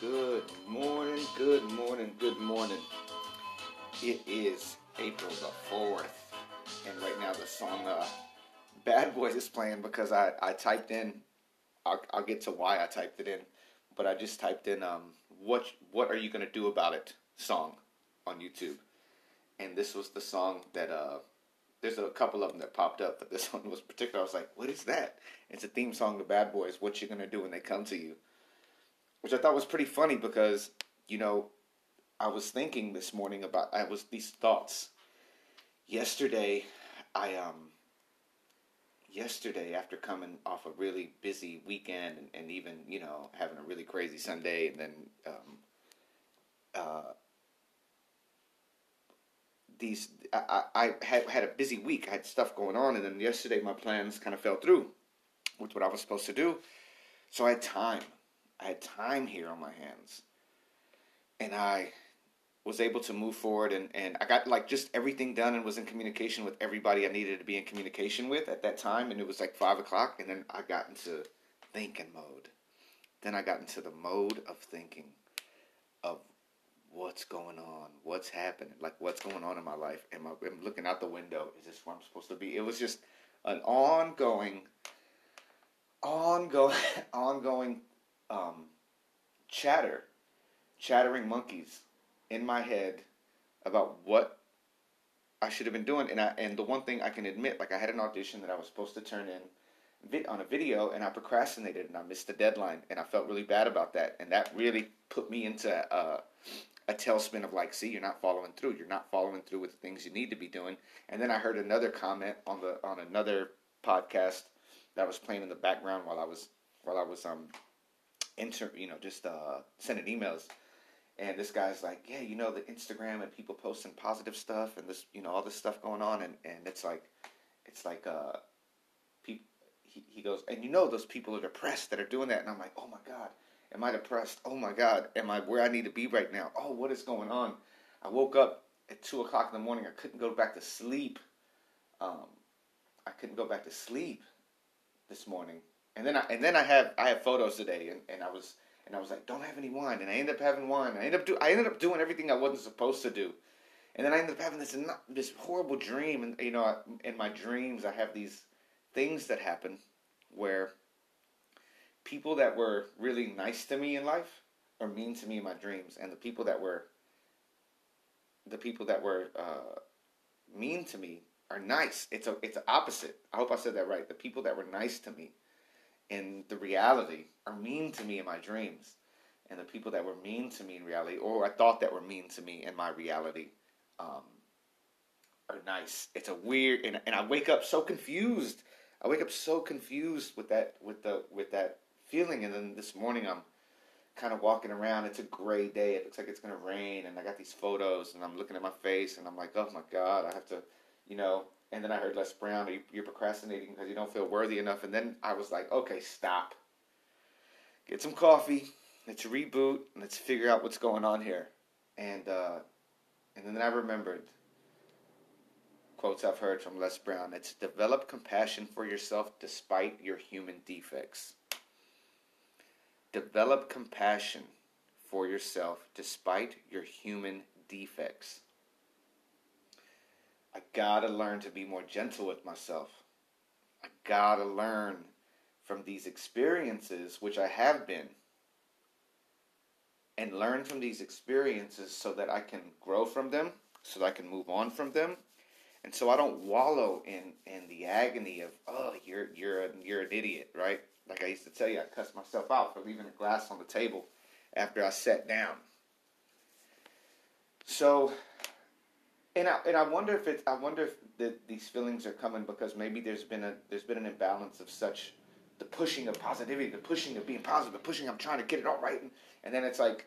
Good morning, good morning, good morning. It is April the 4th, and right now the song uh, Bad Boys is playing because I, I typed in, I'll, I'll get to why I typed it in, but I just typed in, um, what, what are you going to do about it song on YouTube. And this was the song that, uh, there's a couple of them that popped up, but this one was particular. I was like, what is that? It's a theme song to Bad Boys, What You Gonna Do When They Come to You which I thought was pretty funny because you know I was thinking this morning about I was these thoughts. Yesterday, I um. Yesterday, after coming off a really busy weekend and, and even you know having a really crazy Sunday, and then um, uh, these I, I had had a busy week. I had stuff going on, and then yesterday my plans kind of fell through with what I was supposed to do. So I had time. I had time here on my hands. And I was able to move forward and, and I got like just everything done and was in communication with everybody I needed to be in communication with at that time. And it was like five o'clock. And then I got into thinking mode. Then I got into the mode of thinking of what's going on, what's happening, like what's going on in my life. Am I, I'm looking out the window. Is this where I'm supposed to be? It was just an ongoing, ongoing, ongoing um, chatter, chattering monkeys in my head about what I should have been doing. And I and the one thing I can admit, like I had an audition that I was supposed to turn in on a video, and I procrastinated and I missed the deadline, and I felt really bad about that. And that really put me into a, a tailspin of like, see, you're not following through. You're not following through with the things you need to be doing. And then I heard another comment on the on another podcast that was playing in the background while I was while I was um inter, you know, just uh, sending emails. And this guy's like, yeah, you know, the Instagram and people posting positive stuff and this, you know, all this stuff going on. And, and it's like, it's like, uh, people, he, he goes, and you know, those people are depressed that are doing that. And I'm like, oh my God, am I depressed? Oh my God, am I where I need to be right now? Oh, what is going on? I woke up at two o'clock in the morning. I couldn't go back to sleep. Um, I couldn't go back to sleep this morning and then I and then I have I have photos today, and, and I was and I was like, don't have any wine, and I ended up having wine. I ended up do I ended up doing everything I wasn't supposed to do, and then I ended up having this this horrible dream, and you know, in my dreams I have these things that happen where people that were really nice to me in life are mean to me in my dreams, and the people that were the people that were uh, mean to me are nice. It's a it's the opposite. I hope I said that right. The people that were nice to me in the reality are mean to me in my dreams. And the people that were mean to me in reality, or I thought that were mean to me in my reality, um, are nice. It's a weird, and, and I wake up so confused. I wake up so confused with that, with the, with that feeling. And then this morning I'm kind of walking around. It's a gray day. It looks like it's gonna rain, and I got these photos, and I'm looking at my face, and I'm like, oh my god, I have to, you know, and then I heard Les Brown, you're procrastinating because you don't feel worthy enough. And then I was like, okay, stop. Get some coffee. Let's reboot. Let's figure out what's going on here. And uh, and then I remembered quotes I've heard from Les Brown. It's develop compassion for yourself despite your human defects. Develop compassion for yourself despite your human defects. I gotta learn to be more gentle with myself. I gotta learn from these experiences, which I have been, and learn from these experiences so that I can grow from them, so that I can move on from them, and so I don't wallow in in the agony of oh you're you're a, you're an idiot, right? Like I used to tell you, I cussed myself out for leaving a glass on the table after I sat down. So and I and I wonder if it's I wonder if the, these feelings are coming because maybe there's been a there's been an imbalance of such the pushing of positivity, the pushing of being positive, the pushing I'm trying to get it all right, and, and then it's like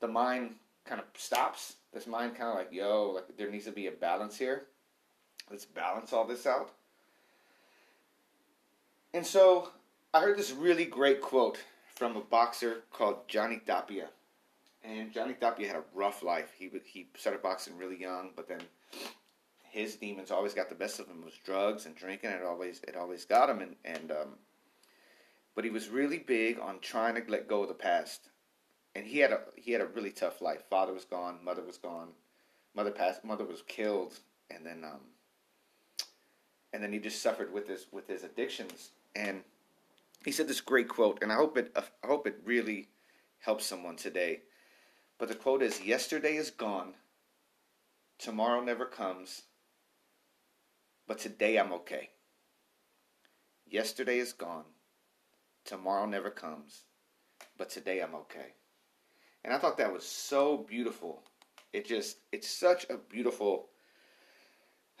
the mind kind of stops. This mind kind of like yo, like there needs to be a balance here. Let's balance all this out. And so I heard this really great quote from a boxer called Johnny Tapia. And Johnny Tapia had a rough life. He he started boxing really young, but then his demons always got the best of him. It was drugs and drinking. It always it always got him. And and um, but he was really big on trying to let go of the past. and he had a he had a really tough life. Father was gone, mother was gone, mother passed, mother was killed, and then um, and then he just suffered with his with his addictions. And he said this great quote, and I hope it I hope it really helps someone today. But the quote is, "Yesterday is gone, tomorrow never comes, but today I'm okay." Yesterday is gone, tomorrow never comes, but today I'm okay. And I thought that was so beautiful. It just, it's such a beautiful,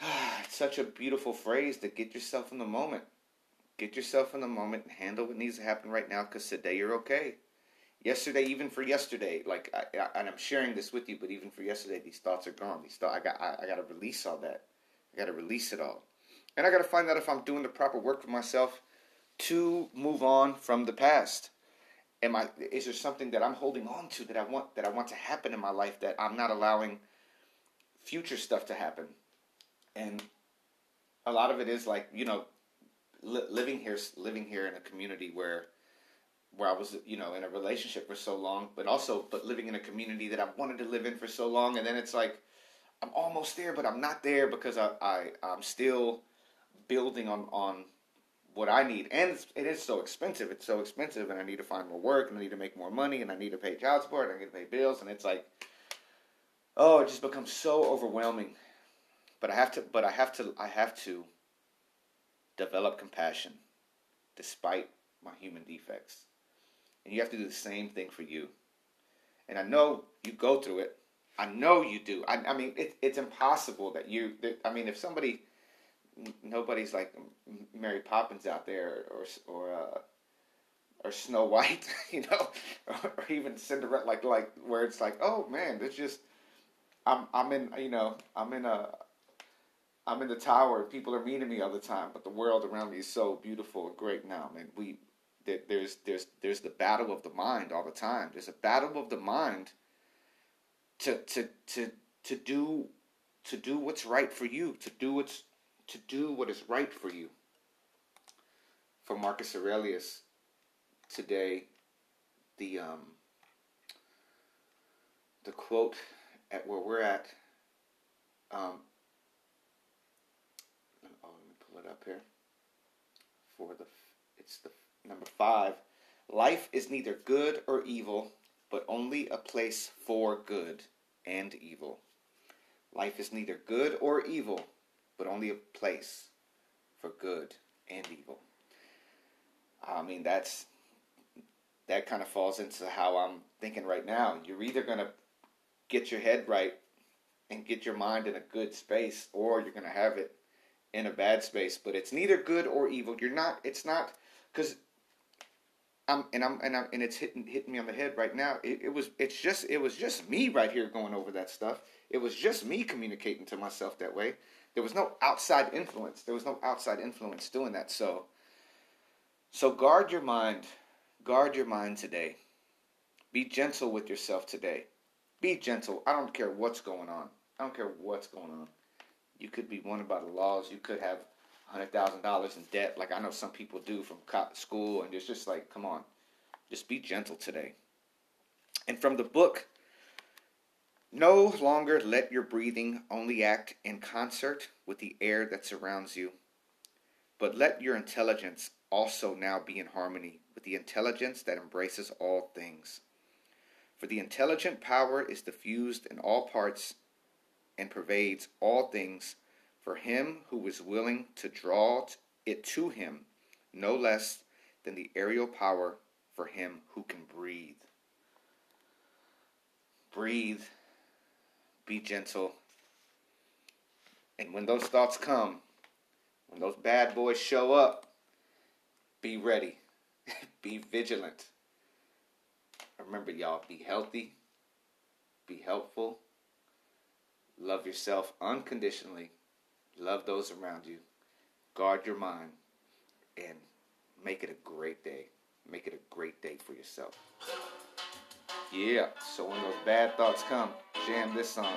it's such a beautiful phrase to get yourself in the moment. Get yourself in the moment and handle what needs to happen right now because today you're okay. Yesterday, even for yesterday, like, I, I, and I'm sharing this with you, but even for yesterday, these thoughts are gone. These thoughts, I got, I, I got to release all that. I got to release it all, and I got to find out if I'm doing the proper work for myself to move on from the past am I is there something that I'm holding on to that I want that I want to happen in my life that I'm not allowing future stuff to happen and a lot of it is like you know li- living here living here in a community where where I was you know in a relationship for so long but also but living in a community that I wanted to live in for so long and then it's like I'm almost there but I'm not there because I, I I'm still building on on what I need, and it is so expensive. It's so expensive, and I need to find more work, and I need to make more money, and I need to pay child support, and I need to pay bills, and it's like, oh, it just becomes so overwhelming. But I have to, but I have to, I have to develop compassion, despite my human defects, and you have to do the same thing for you. And I know you go through it. I know you do. I, I mean, it, it's impossible that you. That, I mean, if somebody nobody's like Mary Poppins out there or or uh, or Snow White, you know, or, even Cinderella, like like where it's like, oh man, it's just I'm I'm in you know I'm in a I'm in the tower. People are mean to me all the time, but the world around me is so beautiful and great now. Man, we there's there's there's the battle of the mind all the time. There's a battle of the mind to to to to do to do what's right for you, to do what's to do what is right for you. For Marcus Aurelius, today, the um, the quote at where we're at. Um, oh, let me pull it up here. For the it's the number five. Life is neither good or evil, but only a place for good and evil. Life is neither good or evil, but only a place for good and evil. I mean, that's that kind of falls into how I'm thinking right now. You're either going to get your head right and get your mind in a good space, or you're going to have it in a bad space. But it's neither good or evil. You're not. It's not because I'm and I'm and I'm and it's hitting hitting me on the head right now. It, it was it's just it was just me right here going over that stuff. It was just me communicating to myself that way. There was no outside influence. There was no outside influence doing that. So, so guard your mind. Guard your mind today. Be gentle with yourself today. Be gentle. I don't care what's going on. I don't care what's going on. You could be warned by the laws. You could have hundred thousand dollars in debt, like I know some people do from school, and it's just like, come on, just be gentle today. And from the book no longer let your breathing only act in concert with the air that surrounds you, but let your intelligence also now be in harmony with the intelligence that embraces all things. For the intelligent power is diffused in all parts and pervades all things for him who is willing to draw it to him no less than the aerial power for him who can breathe. Breathe be gentle. And when those thoughts come, when those bad boys show up, be ready. be vigilant. Remember, y'all, be healthy, be helpful, love yourself unconditionally, love those around you, guard your mind, and make it a great day. Make it a great day for yourself. Yeah, so when those bad thoughts come, jam this song.